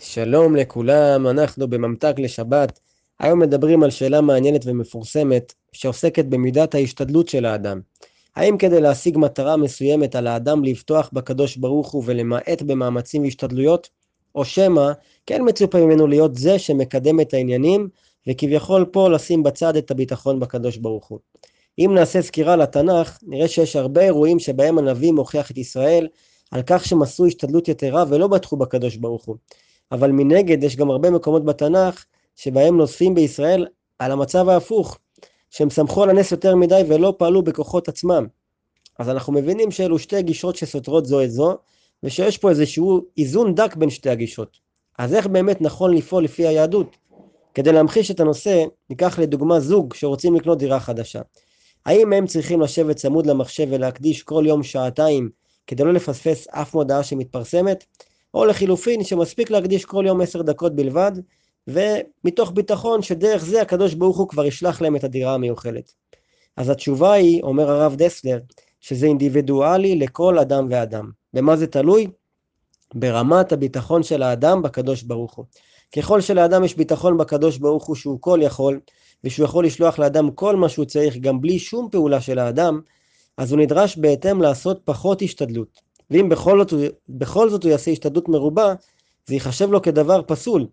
שלום לכולם, אנחנו בממתק לשבת. היום מדברים על שאלה מעניינת ומפורסמת שעוסקת במידת ההשתדלות של האדם. האם כדי להשיג מטרה מסוימת על האדם לבטוח בקדוש ברוך הוא ולמעט במאמצים והשתדלויות, או שמא כן מצופה ממנו להיות זה שמקדם את העניינים וכביכול פה לשים בצד את הביטחון בקדוש ברוך הוא. אם נעשה סקירה לתנ"ך, נראה שיש הרבה אירועים שבהם הנביא מוכיח את ישראל על כך עשו השתדלות יתרה ולא בטחו בקדוש ברוך הוא. אבל מנגד יש גם הרבה מקומות בתנ"ך שבהם נוספים בישראל על המצב ההפוך, שהם סמכו על הנס יותר מדי ולא פעלו בכוחות עצמם. אז אנחנו מבינים שאלו שתי גישות שסותרות זו את זו, ושיש פה איזשהו איזון דק בין שתי הגישות. אז איך באמת נכון לפעול לפי היהדות? כדי להמחיש את הנושא, ניקח לדוגמה זוג שרוצים לקנות דירה חדשה. האם הם צריכים לשבת צמוד למחשב ולהקדיש כל יום שעתיים כדי לא לפספס אף מודעה שמתפרסמת? או לחילופין שמספיק להקדיש כל יום עשר דקות בלבד, ומתוך ביטחון שדרך זה הקדוש ברוך הוא כבר ישלח להם את הדירה המיוחלת. אז התשובה היא, אומר הרב דסלר, שזה אינדיבידואלי לכל אדם ואדם. במה זה תלוי? ברמת הביטחון של האדם בקדוש ברוך הוא. ככל שלאדם יש ביטחון בקדוש ברוך הוא שהוא כל יכול, ושהוא יכול לשלוח לאדם כל מה שהוא צריך גם בלי שום פעולה של האדם, אז הוא נדרש בהתאם לעשות פחות השתדלות. ואם בכל זאת, בכל זאת הוא יעשה השתדלות מרובה, זה ייחשב לו כדבר פסול.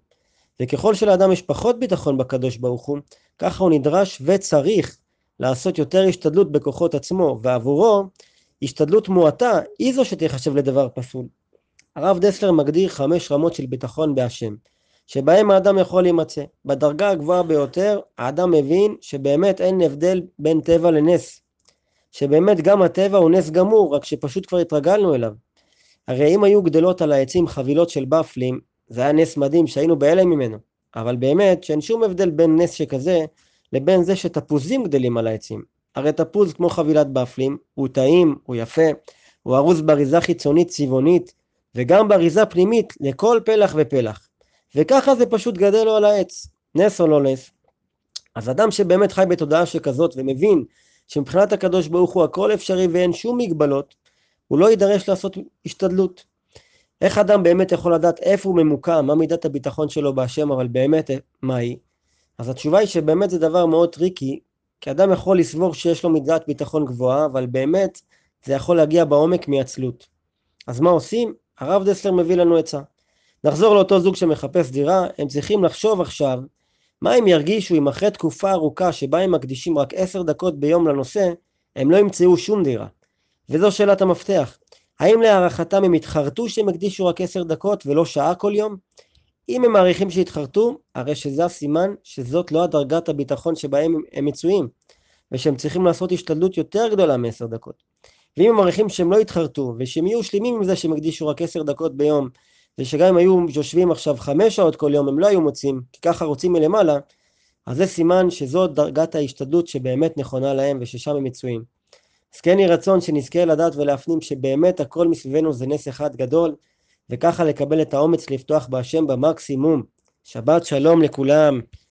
וככל שלאדם יש פחות ביטחון בקדוש ברוך הוא, ככה הוא נדרש וצריך לעשות יותר השתדלות בכוחות עצמו, ועבורו השתדלות מועטה היא זו שתיחשב לדבר פסול. הרב דסלר מגדיר חמש רמות של ביטחון בהשם, שבהם האדם יכול להימצא. בדרגה הגבוהה ביותר, האדם מבין שבאמת אין הבדל בין טבע לנס. שבאמת גם הטבע הוא נס גמור, רק שפשוט כבר התרגלנו אליו. הרי אם היו גדלות על העצים חבילות של בפלים, זה היה נס מדהים שהיינו בהלם ממנו. אבל באמת שאין שום הבדל בין נס שכזה לבין זה שתפוזים גדלים על העצים. הרי תפוז כמו חבילת בפלים, הוא טעים, הוא יפה, הוא ארוז באריזה חיצונית צבעונית, וגם באריזה פנימית לכל פלח ופלח. וככה זה פשוט גדל לו על העץ, נס או לא נס. אז אדם שבאמת חי בתודעה שכזאת ומבין שמבחינת הקדוש ברוך הוא הכל אפשרי ואין שום מגבלות, הוא לא יידרש לעשות השתדלות. איך אדם באמת יכול לדעת איפה הוא ממוקם, מה מידת הביטחון שלו בהשם, אבל באמת מה היא? אז התשובה היא שבאמת זה דבר מאוד tricky, כי אדם יכול לסבור שיש לו מידת ביטחון גבוהה, אבל באמת זה יכול להגיע בעומק מעצלות. אז מה עושים? הרב דסלר מביא לנו עצה. נחזור לאותו זוג שמחפש דירה, הם צריכים לחשוב עכשיו מה הם ירגישו אם אחרי תקופה ארוכה שבה הם מקדישים רק עשר דקות ביום לנושא, הם לא ימצאו שום דירה. וזו שאלת המפתח. האם להערכתם הם התחרטו שהם הקדישו רק עשר דקות ולא שעה כל יום? אם הם מעריכים שהתחרטו, הרי שזה הסימן שזאת לא הדרגת הביטחון שבהם הם מצויים, ושהם צריכים לעשות השתדלות יותר גדולה מעשר דקות. ואם הם מעריכים שהם לא התחרטו, ושהם יהיו שלמים עם זה שהם הקדישו רק עשר דקות ביום, ושגם אם היו יושבים עכשיו חמש שעות כל יום הם לא היו מוצאים, כי ככה רוצים מלמעלה, אז זה סימן שזאת דרגת ההשתדלות שבאמת נכונה להם וששם הם מצויים. אז כן יהי רצון שנזכה לדעת ולהפנים שבאמת הכל מסביבנו זה נס אחד גדול, וככה לקבל את האומץ לפתוח בהשם במקסימום. שבת שלום לכולם.